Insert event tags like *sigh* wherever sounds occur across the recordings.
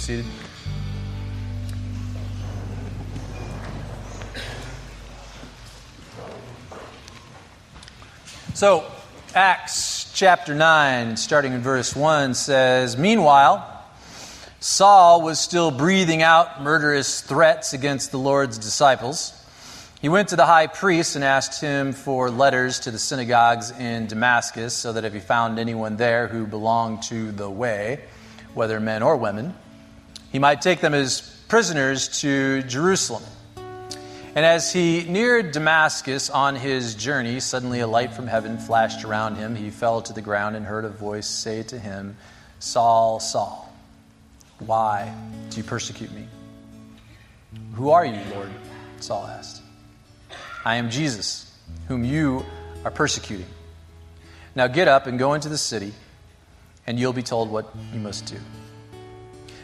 seated. So, Acts chapter 9, starting in verse 1, says Meanwhile, Saul was still breathing out murderous threats against the Lord's disciples. He went to the high priest and asked him for letters to the synagogues in Damascus, so that if he found anyone there who belonged to the way, whether men or women, he might take them as prisoners to Jerusalem. And as he neared Damascus on his journey, suddenly a light from heaven flashed around him. He fell to the ground and heard a voice say to him, Saul, Saul, why do you persecute me? Who are you, Lord? Saul asked. I am Jesus, whom you are persecuting. Now get up and go into the city, and you'll be told what you must do.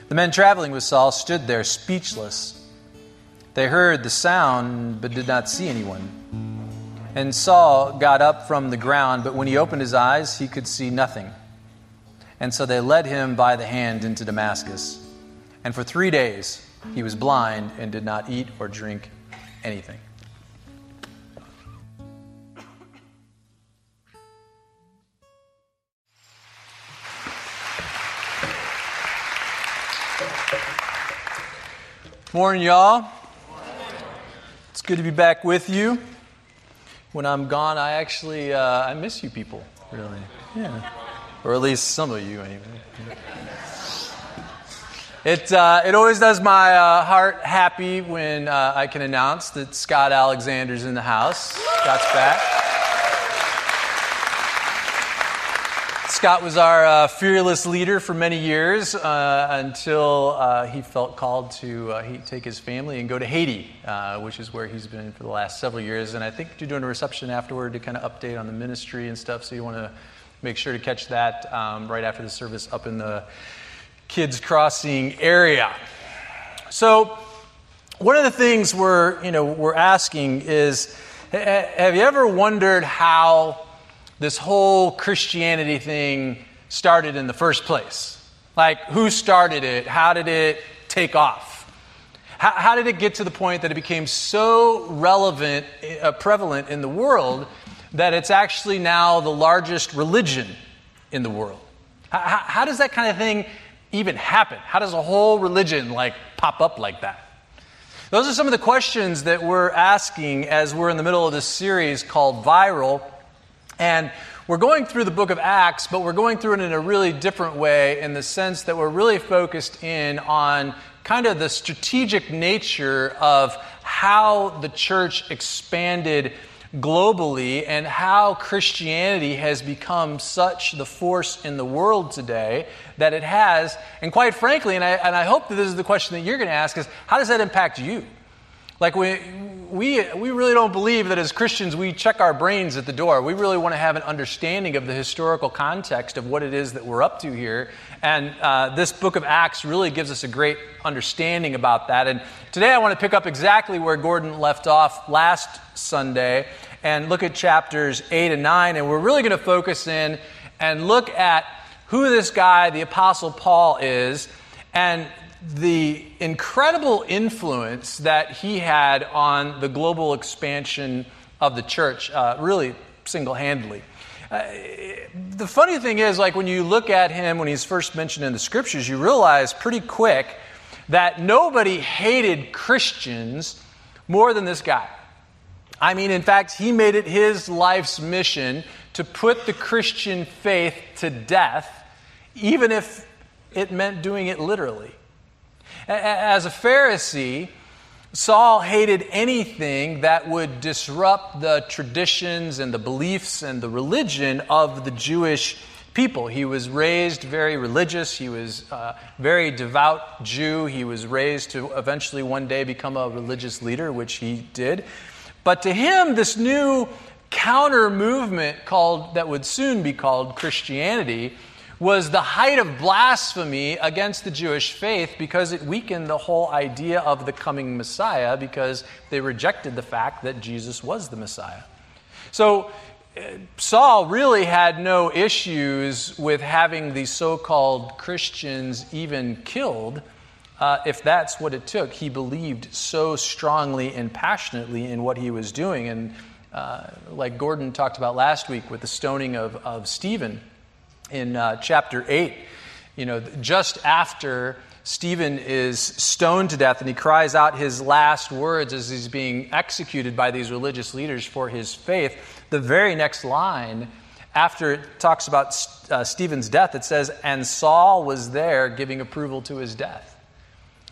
The men traveling with Saul stood there speechless. They heard the sound, but did not see anyone. And Saul got up from the ground, but when he opened his eyes, he could see nothing. And so they led him by the hand into Damascus. And for three days he was blind and did not eat or drink anything. Morning, y'all. It's good to be back with you. When I'm gone, I actually uh, I miss you people, really. Yeah, or at least some of you, anyway. It, uh, it always does my uh, heart happy when uh, I can announce that Scott Alexander's in the house. Scott's back. Scott was our uh, fearless leader for many years uh, until uh, he felt called to uh, he, take his family and go to Haiti, uh, which is where he's been for the last several years. And I think you're doing a reception afterward to kind of update on the ministry and stuff. So you want to make sure to catch that um, right after the service up in the Kids Crossing area. So one of the things we're you know we're asking is, have you ever wondered how this whole Christianity thing started in the first place. Like, who started it? How did it take off? How, how did it get to the point that it became so relevant, uh, prevalent in the world that it's actually now the largest religion in the world? How, how does that kind of thing even happen? How does a whole religion like pop up like that? Those are some of the questions that we're asking as we're in the middle of this series called Viral and we're going through the book of Acts, but we're going through it in a really different way in the sense that we're really focused in on kind of the strategic nature of how the church expanded globally and how Christianity has become such the force in the world today that it has. And quite frankly, and I, and I hope that this is the question that you're going to ask, is how does that impact you? Like, we, we, we really don't believe that as Christians we check our brains at the door. We really want to have an understanding of the historical context of what it is that we're up to here. And uh, this book of Acts really gives us a great understanding about that. And today I want to pick up exactly where Gordon left off last Sunday and look at chapters 8 and 9. And we're really going to focus in and look at who this guy, the Apostle Paul, is and the incredible influence that he had on the global expansion of the church, uh, really single handedly. Uh, the funny thing is, like when you look at him when he's first mentioned in the scriptures, you realize pretty quick that nobody hated Christians more than this guy. I mean, in fact, he made it his life's mission to put the Christian faith to death, even if it meant doing it literally. As a Pharisee, Saul hated anything that would disrupt the traditions and the beliefs and the religion of the Jewish people. He was raised very religious. He was a very devout Jew. He was raised to eventually one day become a religious leader, which he did. But to him, this new counter movement called that would soon be called Christianity was the height of blasphemy against the Jewish faith because it weakened the whole idea of the coming Messiah because they rejected the fact that Jesus was the Messiah. So, uh, Saul really had no issues with having the so called Christians even killed uh, if that's what it took. He believed so strongly and passionately in what he was doing. And uh, like Gordon talked about last week with the stoning of, of Stephen in uh, chapter 8, you know, just after Stephen is stoned to death and he cries out his last words as he's being executed by these religious leaders for his faith, the very next line after it talks about uh, Stephen's death, it says, And Saul was there giving approval to his death.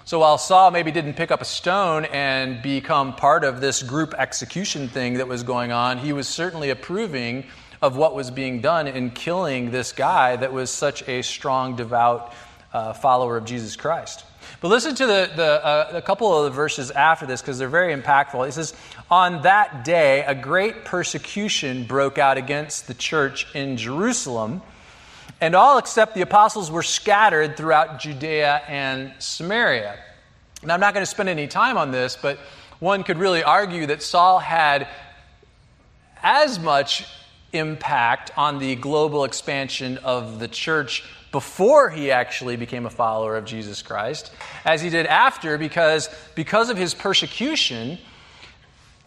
So while Saul maybe didn't pick up a stone and become part of this group execution thing that was going on, he was certainly approving of what was being done in killing this guy that was such a strong, devout uh, follower of Jesus Christ. But listen to the, the uh, a couple of the verses after this because they're very impactful. It says, On that day, a great persecution broke out against the church in Jerusalem and all except the apostles were scattered throughout Judea and Samaria. Now, I'm not going to spend any time on this, but one could really argue that Saul had as much impact on the global expansion of the church before he actually became a follower of Jesus Christ as he did after because because of his persecution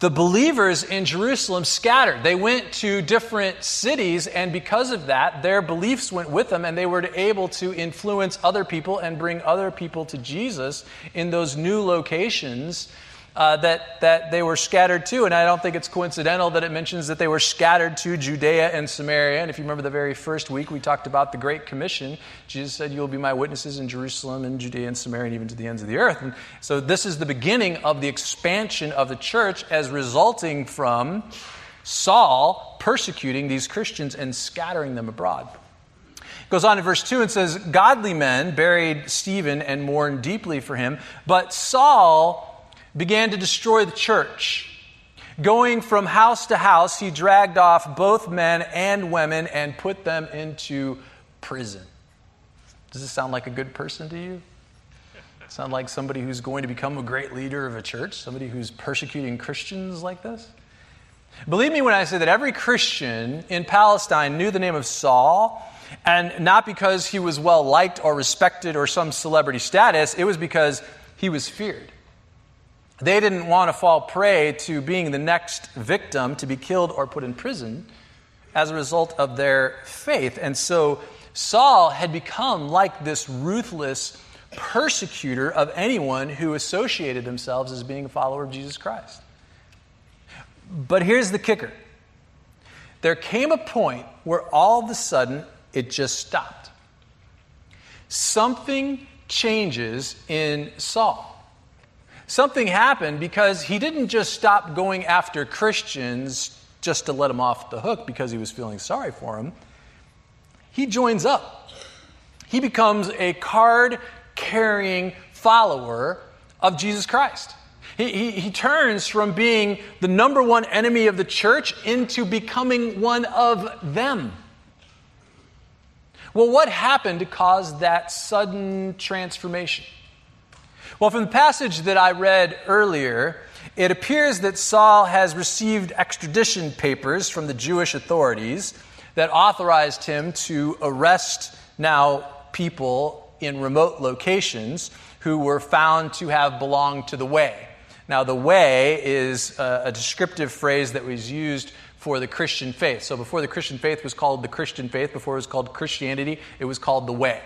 the believers in Jerusalem scattered. They went to different cities, and because of that, their beliefs went with them, and they were able to influence other people and bring other people to Jesus in those new locations uh, that, that they were scattered to. And I don't think it's coincidental that it mentions that they were scattered to Judea and Samaria. And if you remember the very first week, we talked about the Great Commission. Jesus said, You'll be my witnesses in Jerusalem and Judea and Samaria and even to the ends of the earth. And so this is the beginning of the expansion of the church as resulting from Saul persecuting these Christians and scattering them abroad. Goes on in verse 2 and says, Godly men buried Stephen and mourned deeply for him, but Saul began to destroy the church. Going from house to house, he dragged off both men and women and put them into prison. Does this sound like a good person to you? Sound like somebody who's going to become a great leader of a church? Somebody who's persecuting Christians like this? Believe me when I say that every Christian in Palestine knew the name of Saul, and not because he was well liked or respected or some celebrity status, it was because he was feared. They didn't want to fall prey to being the next victim to be killed or put in prison as a result of their faith. And so Saul had become like this ruthless persecutor of anyone who associated themselves as being a follower of Jesus Christ. But here's the kicker there came a point where all of a sudden it just stopped. Something changes in Saul something happened because he didn't just stop going after Christians just to let them off the hook because he was feeling sorry for them. He joins up. He becomes a card carrying follower of Jesus Christ. He, he, he, turns from being the number one enemy of the church into becoming one of them. Well, what happened to cause that sudden transformation? Well, from the passage that I read earlier, it appears that Saul has received extradition papers from the Jewish authorities that authorized him to arrest now people in remote locations who were found to have belonged to the way. Now, the way is a, a descriptive phrase that was used for the Christian faith. So, before the Christian faith was called the Christian faith, before it was called Christianity, it was called the way.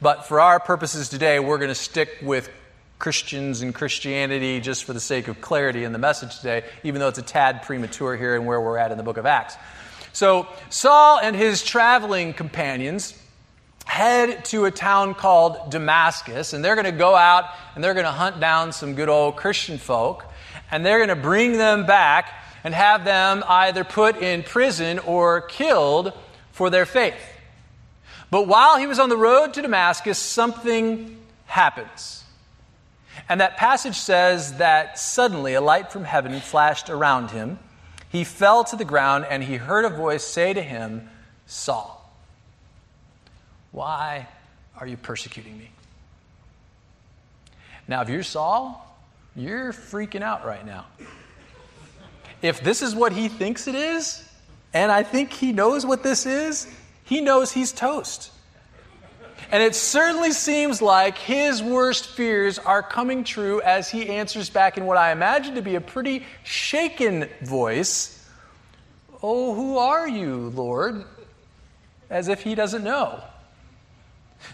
But for our purposes today, we're going to stick with Christians and Christianity just for the sake of clarity in the message today, even though it's a tad premature here and where we're at in the book of Acts. So, Saul and his traveling companions head to a town called Damascus, and they're going to go out and they're going to hunt down some good old Christian folk, and they're going to bring them back and have them either put in prison or killed for their faith. But while he was on the road to Damascus, something happens. And that passage says that suddenly a light from heaven flashed around him. He fell to the ground and he heard a voice say to him, Saul, why are you persecuting me? Now, if you're Saul, you're freaking out right now. If this is what he thinks it is, and I think he knows what this is, he knows he's toast. And it certainly seems like his worst fears are coming true as he answers back in what I imagine to be a pretty shaken voice Oh, who are you, Lord? As if he doesn't know.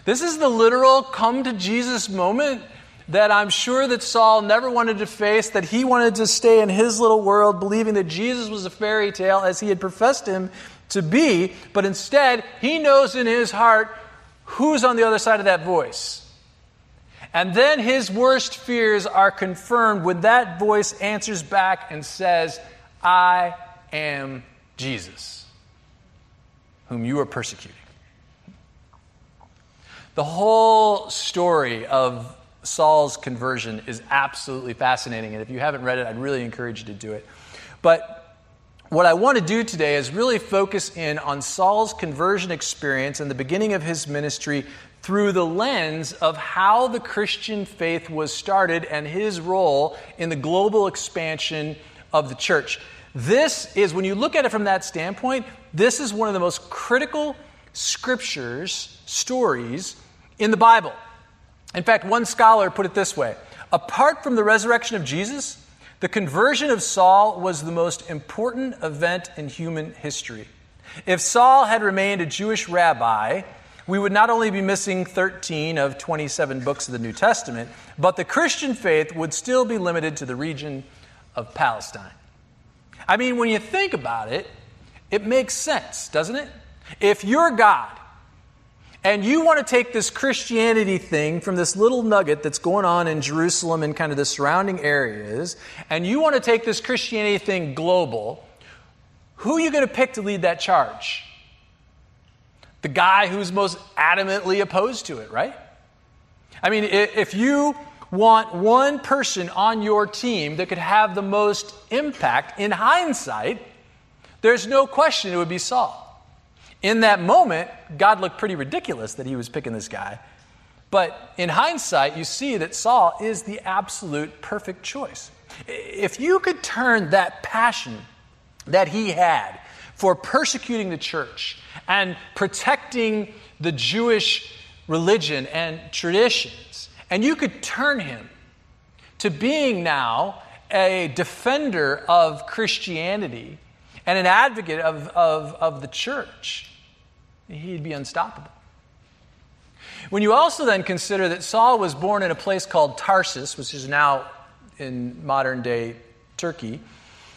This is the literal come to Jesus moment that I'm sure that Saul never wanted to face, that he wanted to stay in his little world, believing that Jesus was a fairy tale as he had professed him to be, but instead, he knows in his heart who's on the other side of that voice. And then his worst fears are confirmed when that voice answers back and says, I am Jesus, whom you are persecuting. The whole story of Saul's conversion is absolutely fascinating. And if you haven't read it, I'd really encourage you to do it. But what I want to do today is really focus in on Saul's conversion experience and the beginning of his ministry through the lens of how the Christian faith was started and his role in the global expansion of the church. This is, when you look at it from that standpoint, this is one of the most critical scriptures, stories in the Bible. In fact, one scholar put it this way Apart from the resurrection of Jesus, the conversion of Saul was the most important event in human history. If Saul had remained a Jewish rabbi, we would not only be missing 13 of 27 books of the New Testament, but the Christian faith would still be limited to the region of Palestine. I mean, when you think about it, it makes sense, doesn't it? If you're God and you want to take this Christianity thing from this little nugget that's going on in Jerusalem and kind of the surrounding areas, and you want to take this Christianity thing global, who are you going to pick to lead that charge? The guy who's most adamantly opposed to it, right? I mean, if you want one person on your team that could have the most impact in hindsight, there's no question it would be Saul. In that moment, God looked pretty ridiculous that he was picking this guy. But in hindsight, you see that Saul is the absolute perfect choice. If you could turn that passion that he had for persecuting the church and protecting the Jewish religion and traditions, and you could turn him to being now a defender of Christianity and an advocate of, of, of the church, he'd be unstoppable. When you also then consider that Saul was born in a place called Tarsus, which is now in modern day Turkey,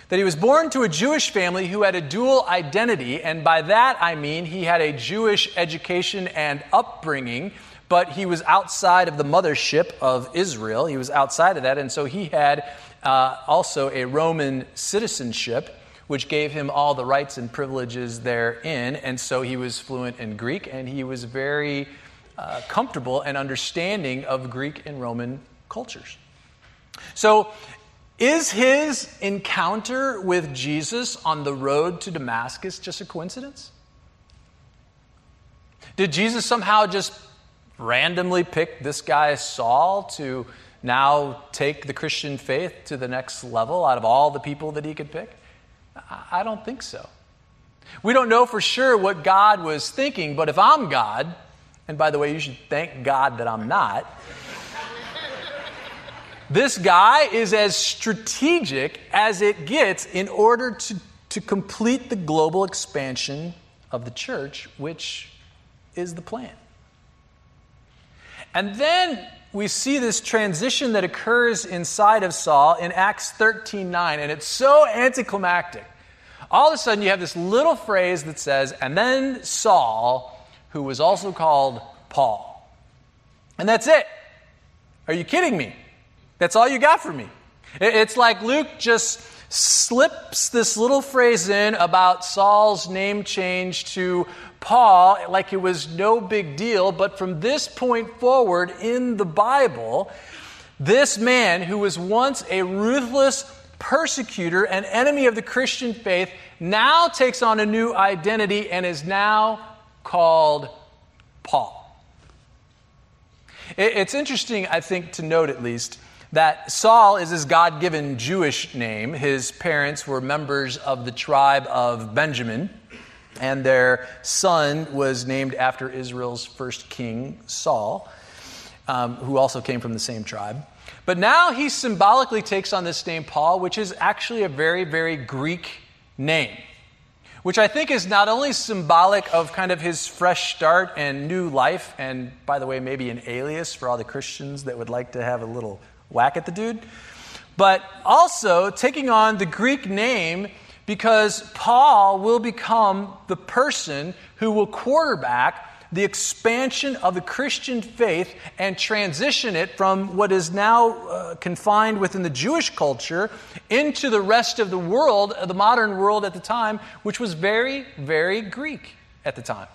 that he was born to a Jewish family who had a dual identity, and by that I mean he had a Jewish education and upbringing, but he was outside of the mothership of Israel. He was outside of that, and so he had uh, also a Roman citizenship which gave him all the rights and privileges therein. And so he was fluent in Greek and he was very uh, comfortable and understanding of Greek and Roman cultures. So, is his encounter with Jesus on the road to Damascus just a coincidence? Did Jesus somehow just randomly pick this guy Saul to now take the Christian faith to the next level out of all the people that he could pick? I don't think so. We don't know for sure what God was thinking, but if I'm God, and by the way, you should thank God that I'm not, this guy is as strategic as it gets in order to, to complete the global expansion of the church, which is the plan. And then we see this transition that occurs inside of Saul in Acts 13 9, and it's so anticlimactic. All of a sudden, you have this little phrase that says, and then Saul, who was also called Paul. And that's it. Are you kidding me? That's all you got for me. It's like Luke just slips this little phrase in about Saul's name change to Paul like it was no big deal. But from this point forward in the Bible, this man who was once a ruthless persecutor and enemy of the Christian faith now takes on a new identity and is now called Paul. It's interesting, I think, to note at least that Saul is his God given Jewish name. His parents were members of the tribe of Benjamin. and their son was named after Israel's first king, Saul, um, who also came from the same tribe. But now he symbolically takes on this name, Paul, which is actually a very, very Greek name, which I think is not only symbolic of kind of his fresh start and new life, and by the way, maybe an alias for all the Christians that would like to have a little whack at the dude, but also taking on the Greek name because Paul will become the person who will quarterback the expansion of the Christian faith and transition it from what is now uh, confined within the Jewish culture into the rest of the world, uh, the modern world at the time, which was very, very Greek at the time.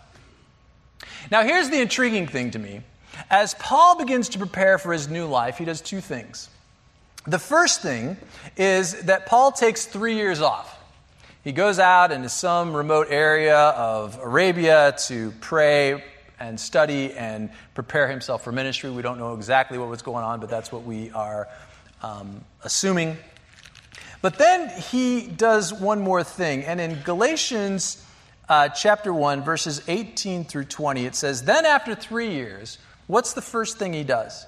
Now, here's the intriguing thing to me. As Paul begins to prepare for his new life, he does two things. The first thing is that Paul takes three years off. He goes out into some remote area of Arabia to pray and study and prepare himself for ministry. We don't know exactly what was going on, but that's what we are um, assuming. But then he does one more thing. And in Galatians uh, chapter 1, verses 18 through 20, it says, Then after three years, what's the first thing he does?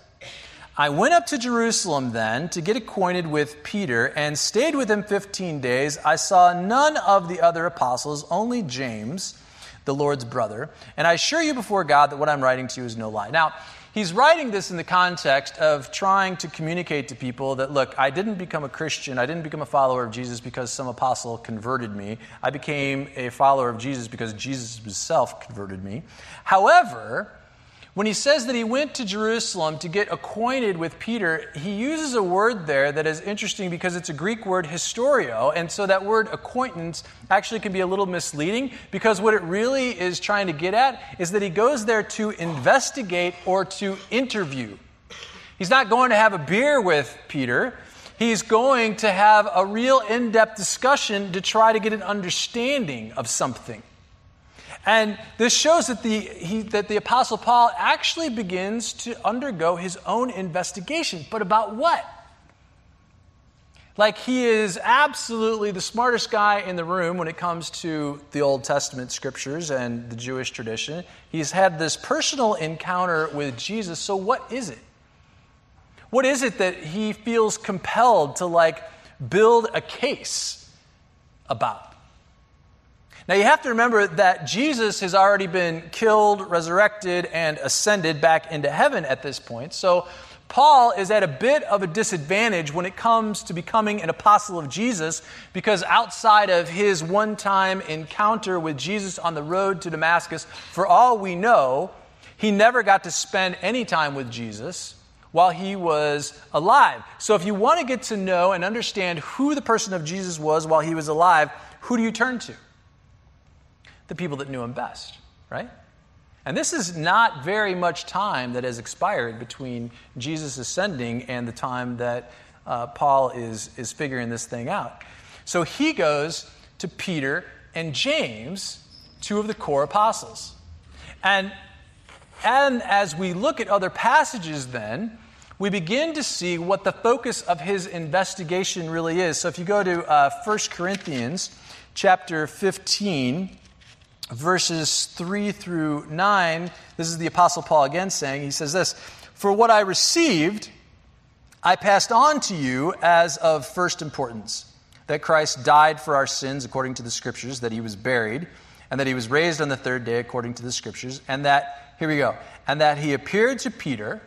I went up to Jerusalem then to get acquainted with Peter and stayed with him 15 days. I saw none of the other apostles, only James, the Lord's brother. And I assure you before God that what I'm writing to you is no lie. Now, he's writing this in the context of trying to communicate to people that, look, I didn't become a Christian, I didn't become a follower of Jesus because some apostle converted me. I became a follower of Jesus because Jesus himself converted me. However, when he says that he went to Jerusalem to get acquainted with Peter, he uses a word there that is interesting because it's a Greek word historeo. And so that word acquaintance actually can be a little misleading because what it really is trying to get at is that he goes there to investigate or to interview. He's not going to have a beer with Peter. He's going to have a real in depth discussion to try to get an understanding of something. And this shows that the, he, that the Apostle Paul actually begins to undergo his own investigation. But about what? Like he is absolutely the smartest guy in the room when it comes to the Old Testament scriptures and the Jewish tradition. He's had this personal encounter with Jesus. So, what is it? What is it that he feels compelled to like build a case about? Now, you have to remember that Jesus has already been killed, resurrected, and ascended back into heaven at this point. So, Paul is at a bit of a disadvantage when it comes to becoming an apostle of Jesus because outside of his one time encounter with Jesus on the road to Damascus, for all we know, he never got to spend any time with Jesus while he was alive. So, if you want to get to know and understand who the person of Jesus was while he was alive, who do you turn to? The people that knew him best, right? And this is not very much time that has expired between Jesus ascending and the time that uh, Paul is, is figuring this thing out. So he goes to Peter and James, two of the core apostles. And, and as we look at other passages, then, we begin to see what the focus of his investigation really is. So if you go to uh, 1 Corinthians chapter 15, verses 3 through 9, this is the Apostle Paul again saying, he says this For what I received, I passed on to you as of first importance that Christ died for our sins according to the Scriptures, that he was buried, and that he was raised on the third day according to the Scriptures, and that, here we go, and that he appeared to Peter.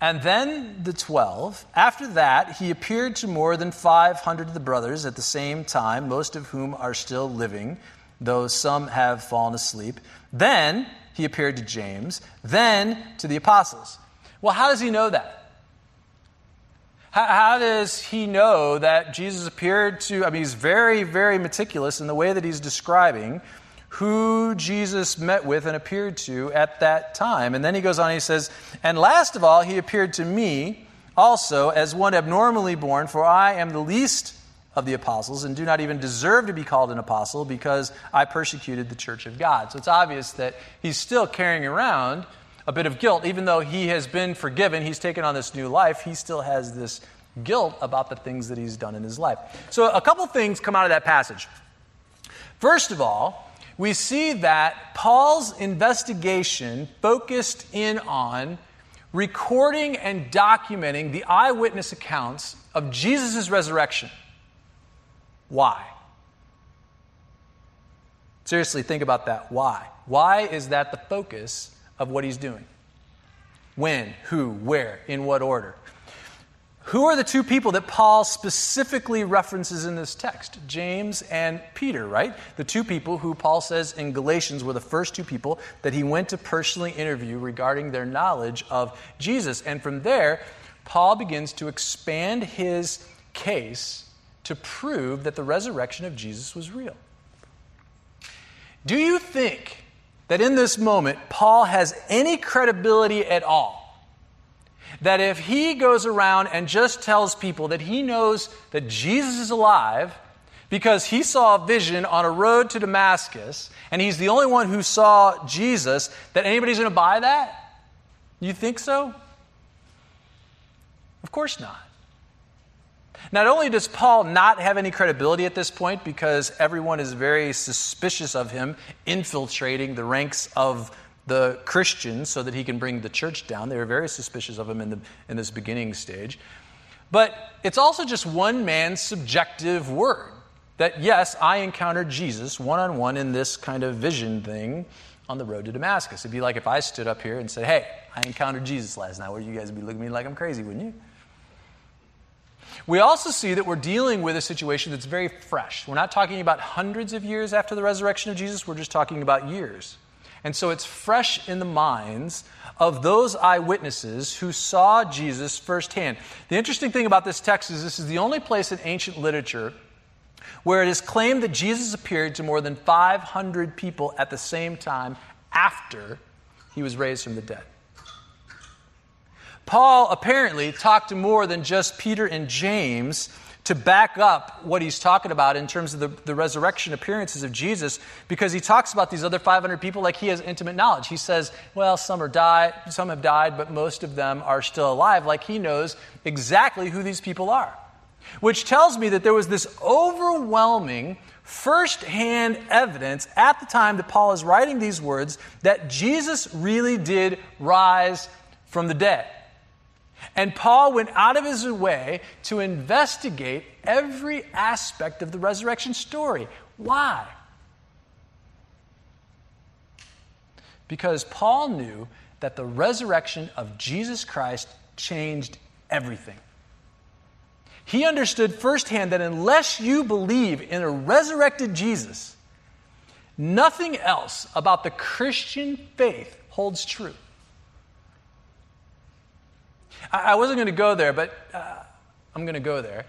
And then the 12. After that, he appeared to more than 500 of the brothers at the same time, most of whom are still living though some have fallen asleep. Then he appeared to James, then to the apostles. Well, how does he know that? How, does he know that Jesus appeared to? I mean, he's very, very meticulous in the way that he's describing who Jesus met with and appeared to at that time. And then he goes on, he says, And last of all, he appeared to me also as one abnormally born, for I am the least of the apostles and do not even deserve to be called an apostle because I persecuted the church of God. So it's obvious that he's still carrying around a bit of guilt. Even though he has been forgiven, he's taken on this new life, he still has this guilt about the things that he's done in his life. So a couple things come out of that passage. First of all, we see that Paul's investigation focused in on recording and documenting the eyewitness accounts of Jesus' resurrection. Why? Seriously, think about that. Why? Why is that the focus of what he's doing? When, who, where, in what order? Who are the two people that Paul specifically references in this text? James and Peter, right? The two people who Paul says in Galatians were the first two people that he went to personally interview regarding their knowledge of Jesus. And from there, Paul begins to expand his case to prove that the resurrection of Jesus was real. Do you think that in this moment, Paul has any credibility at all? That if he goes around and just tells people that he knows that Jesus is alive because he saw a vision on a road to Damascus and he's the only one who saw Jesus, that anybody's going to buy that? You think so? Of course not. Not only does Paul not have any credibility at this point because everyone is very suspicious of him infiltrating the ranks of the Christians so that he can bring the church down. They were very suspicious of him in, the, in this beginning stage. But it's also just one man's subjective word that, yes, I encountered Jesus one on one in this kind of vision thing on the road to Damascus. It'd be like if I stood up here and said, Hey, I encountered Jesus last night. Would you guys would be looking at me like I'm crazy, wouldn't you? We also see that we're dealing with a situation that's very fresh. We're not talking about hundreds of years after the resurrection of Jesus, we're just talking about years. And so it's fresh in the minds of those eyewitnesses who saw Jesus firsthand. The interesting thing about this text is this is the only place in ancient literature where it is claimed that Jesus appeared to more than 500 people at the same time after he was raised from the dead. Paul apparently talked to more than just Peter and James to back up what he's talking about in terms of the, the resurrection appearances of Jesus because he talks about these other 500 people like he has intimate knowledge. He says, well, some are died, some have died, but most of them are still alive, like he knows exactly who these people are. Which tells me that there was this overwhelming first-hand evidence at the time that Paul is writing these words that Jesus really did rise from the dead. And Paul went out of his way to investigate every aspect of the resurrection story. Why? Because Paul knew that the resurrection of Jesus Christ changed everything. He understood firsthand that unless you believe in a resurrected Jesus, nothing else about the Christian faith holds true. I, wasn't going to go there, but uh, I'm going to go there.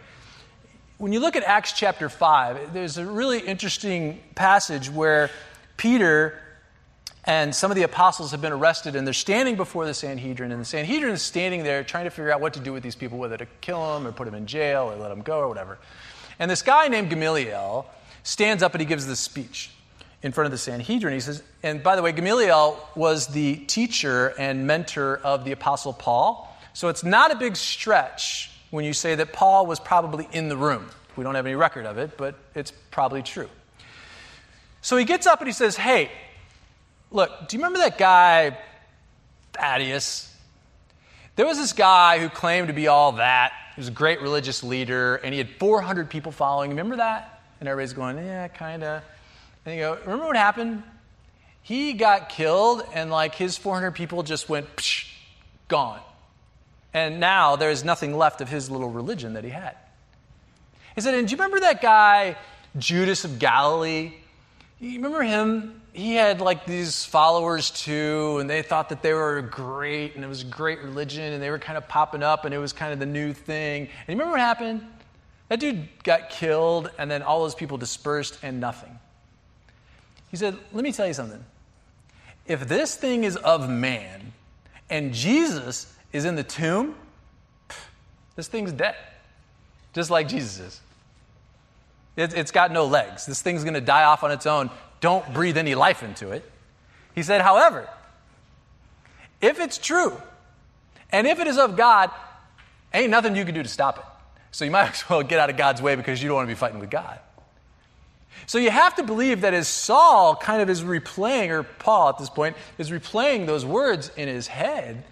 When you look at Acts chapter 5, there's a really interesting passage where Peter and some of the apostles have been arrested and they're standing before the Sanhedrin, and the Sanhedrin is standing there trying to figure out what to do with these people, whether to kill them or put them in jail or let them go or whatever. And this guy named Gamaliel stands up and he gives this speech in front of the Sanhedrin. He says, and by the way, Gamaliel was the teacher and mentor of the apostle Paul. So it's not a big stretch when you say that Paul was probably in the room. We don't have any record of it, but it's probably true. So he gets up and he says, Hey, look, do you remember that guy, Thaddeus? There was this guy who claimed to be all that. He was a great religious leader, and he had 400 people following. Remember that? And everybody's going, Yeah, kind of. And you go, Remember what happened? He got killed, and like his 400 people just went, psh, gone. And now there's nothing left of his little religion that he had. He said, And do you remember that guy, Judas of Galilee? You remember him? He had like these followers too, and they thought that they were great, and it was a great religion, and they were kind of popping up, and it was kind of the new thing. And you remember what happened? That dude got killed, and then all those people dispersed, and nothing. He said, Let me tell you something. If this thing is of man, and Jesus is in the tomb, this thing's dead, just like Jesus is. It, it's got no legs. This thing's going to die off on its own. Don't breathe any life into it. He said, however, if it's true, and if it is of God, ain't nothing you can do to stop it. So you might *laughs* as well get out of God's way because you don't want to be fighting with God. So you have to believe that as Saul kind of is replaying, or Paul at this point, is replaying those words in his head,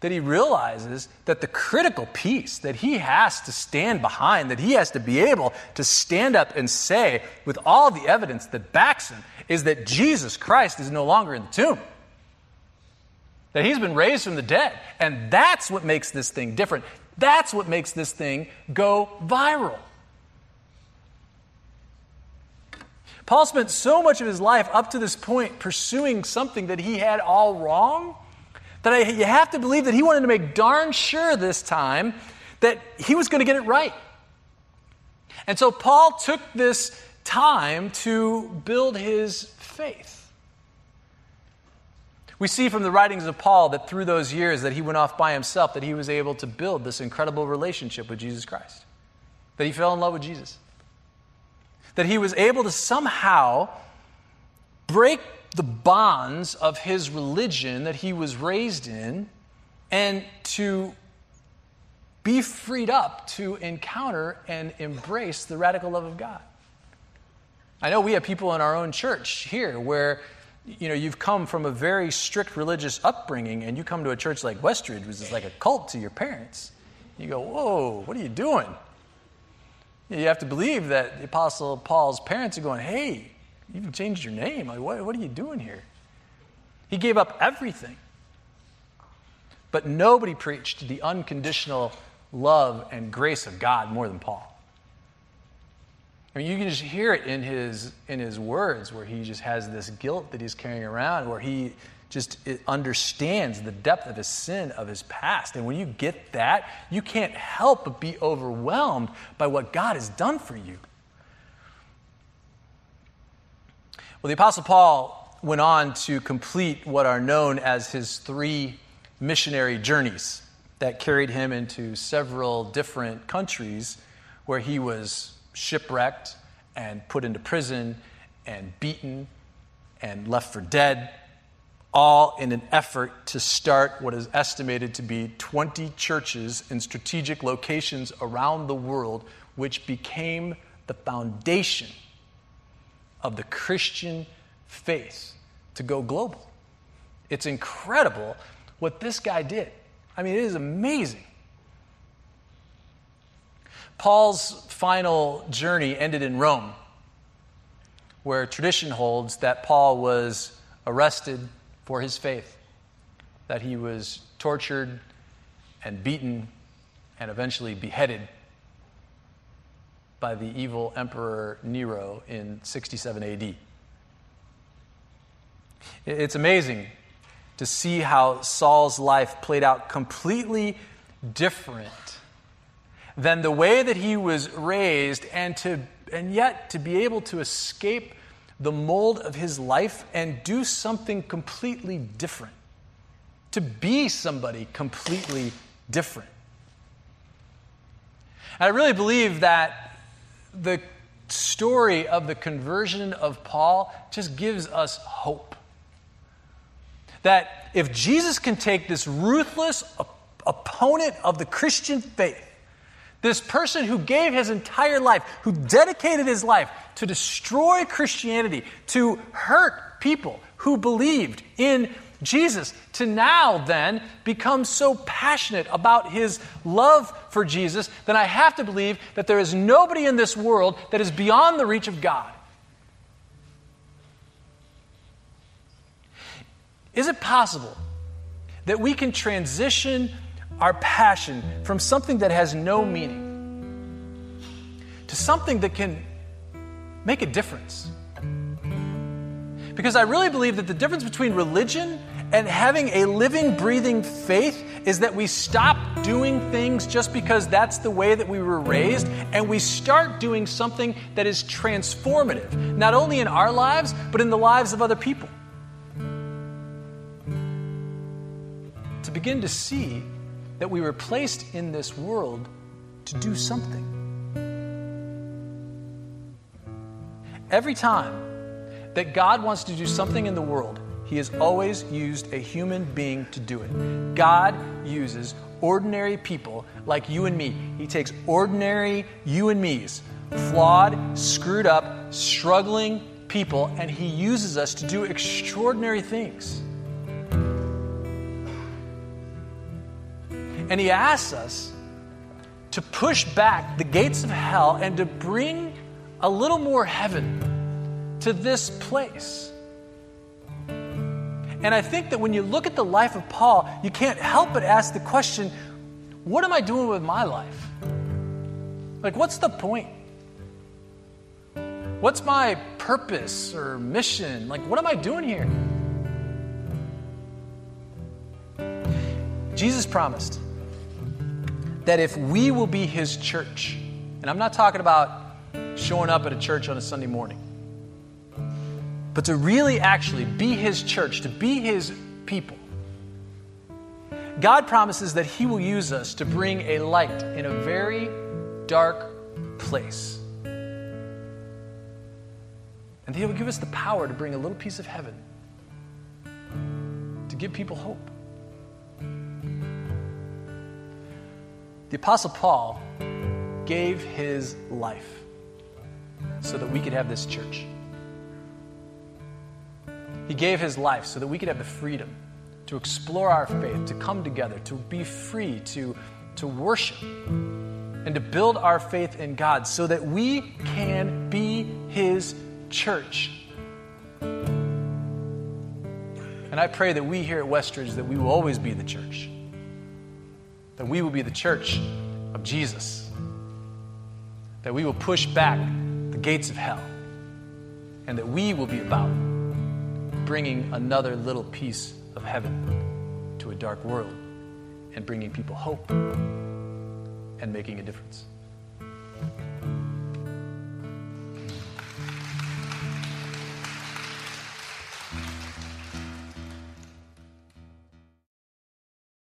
that he realizes that the critical piece that he has to stand behind, that he has to be able to stand up and say with all the evidence that backs him, is that Jesus Christ is no longer in the tomb. That he's been raised from the dead. And that's what makes this thing different. That's what makes this thing go viral. Paul spent so much of his life up to this point pursuing something that he had all wrong that I, you have to believe that he wanted to make darn sure this time that he was going to get it right. And so Paul took this time to build his faith. We see from the writings of Paul that through those years that he went off by himself that he was able to build this incredible relationship with Jesus Christ. That he fell in love with Jesus. That he was able to somehow break the bonds of his religion that he was raised in and to be freed up to encounter and embrace the radical love of God. I know we have people in our own church here where you know you've come from a very strict religious upbringing and you come to a church like Westridge, which is like a cult to your parents. You go, "Whoa, what are you doing?" You have to believe that the apostle Paul's parents are going, "Hey, you even changed your name. Like, what, what are you doing here? He gave up everything. But nobody preached the unconditional love and grace of God more than Paul. I mean, you can just hear it in his, in his words where he just has this guilt that he's carrying around, where he just understands the depth of his sin, of his past. And when you get that, you can't help but be overwhelmed by what God has done for you. Well, the Apostle Paul went on to complete what are known as his three missionary journeys that carried him into several different countries where he was shipwrecked and put into prison and beaten and left for dead, all in an effort to start what is estimated to be 20 churches in strategic locations around the world, which became the foundation of the Christian faith to go global. It's incredible what this guy did. I mean, it is amazing. Paul's final journey ended in Rome, where tradition holds that Paul was arrested for his faith, that he was tortured and beaten and eventually beheaded by the evil Emperor Nero in 67 AD. It's amazing to see how Saul's life played out completely different than the way that he was raised, and, to, and yet to be able to escape the mold of his life and do something completely different. To be somebody completely different. And I really believe that the story of the conversion of Paul just gives us hope. That if Jesus can take this ruthless op- opponent of the Christian faith, this person who gave his entire life, who dedicated his life to destroy Christianity, to hurt people who believed in Jesus, to now then become so passionate about his love for Jesus, then I have to believe that there is nobody in this world that is beyond the reach of God. Is it possible that we can transition our passion from something that has no meaning to something that can make a difference? Because I really believe that the difference between religion and having a living, breathing faith is that we stop doing things just because that's the way that we were raised, and we start doing something that is transformative, not only in our lives, but in the lives of other people. To begin to see that we were placed in this world to do something. Every time that God wants to do something in the world, He has always used a human being to do it. God uses ordinary people like you and me. He takes ordinary you and me's, flawed, screwed up, struggling people, and He uses us to do extraordinary things. And He asks us to push back the gates of hell and to bring a little more heaven to this place. And I think that when you look at the life of Paul, you can't help but ask the question what am I doing with my life? Like, what's the point? What's my purpose or mission? Like, what am I doing here? Jesus promised that if we will be his church, and I'm not talking about showing up at a church on a Sunday morning, but to really actually be his church, to be his people, God promises that he will use us to bring a light in a very dark place. And He will give us the power to bring a little piece of heaven, to give people hope. The Apostle Paul gave his life so that we could have this church. He gave his life so that we could have the freedom to explore our faith, to come together, to be free, to, to worship, and to build our faith in God so that we can be his church. And I pray that we here at Westridge that we will always be the church. That we will be the church of Jesus. That we will push back the gates of hell. And that we will be about bringing another little piece of heaven to a dark world and bringing people hope and making a difference.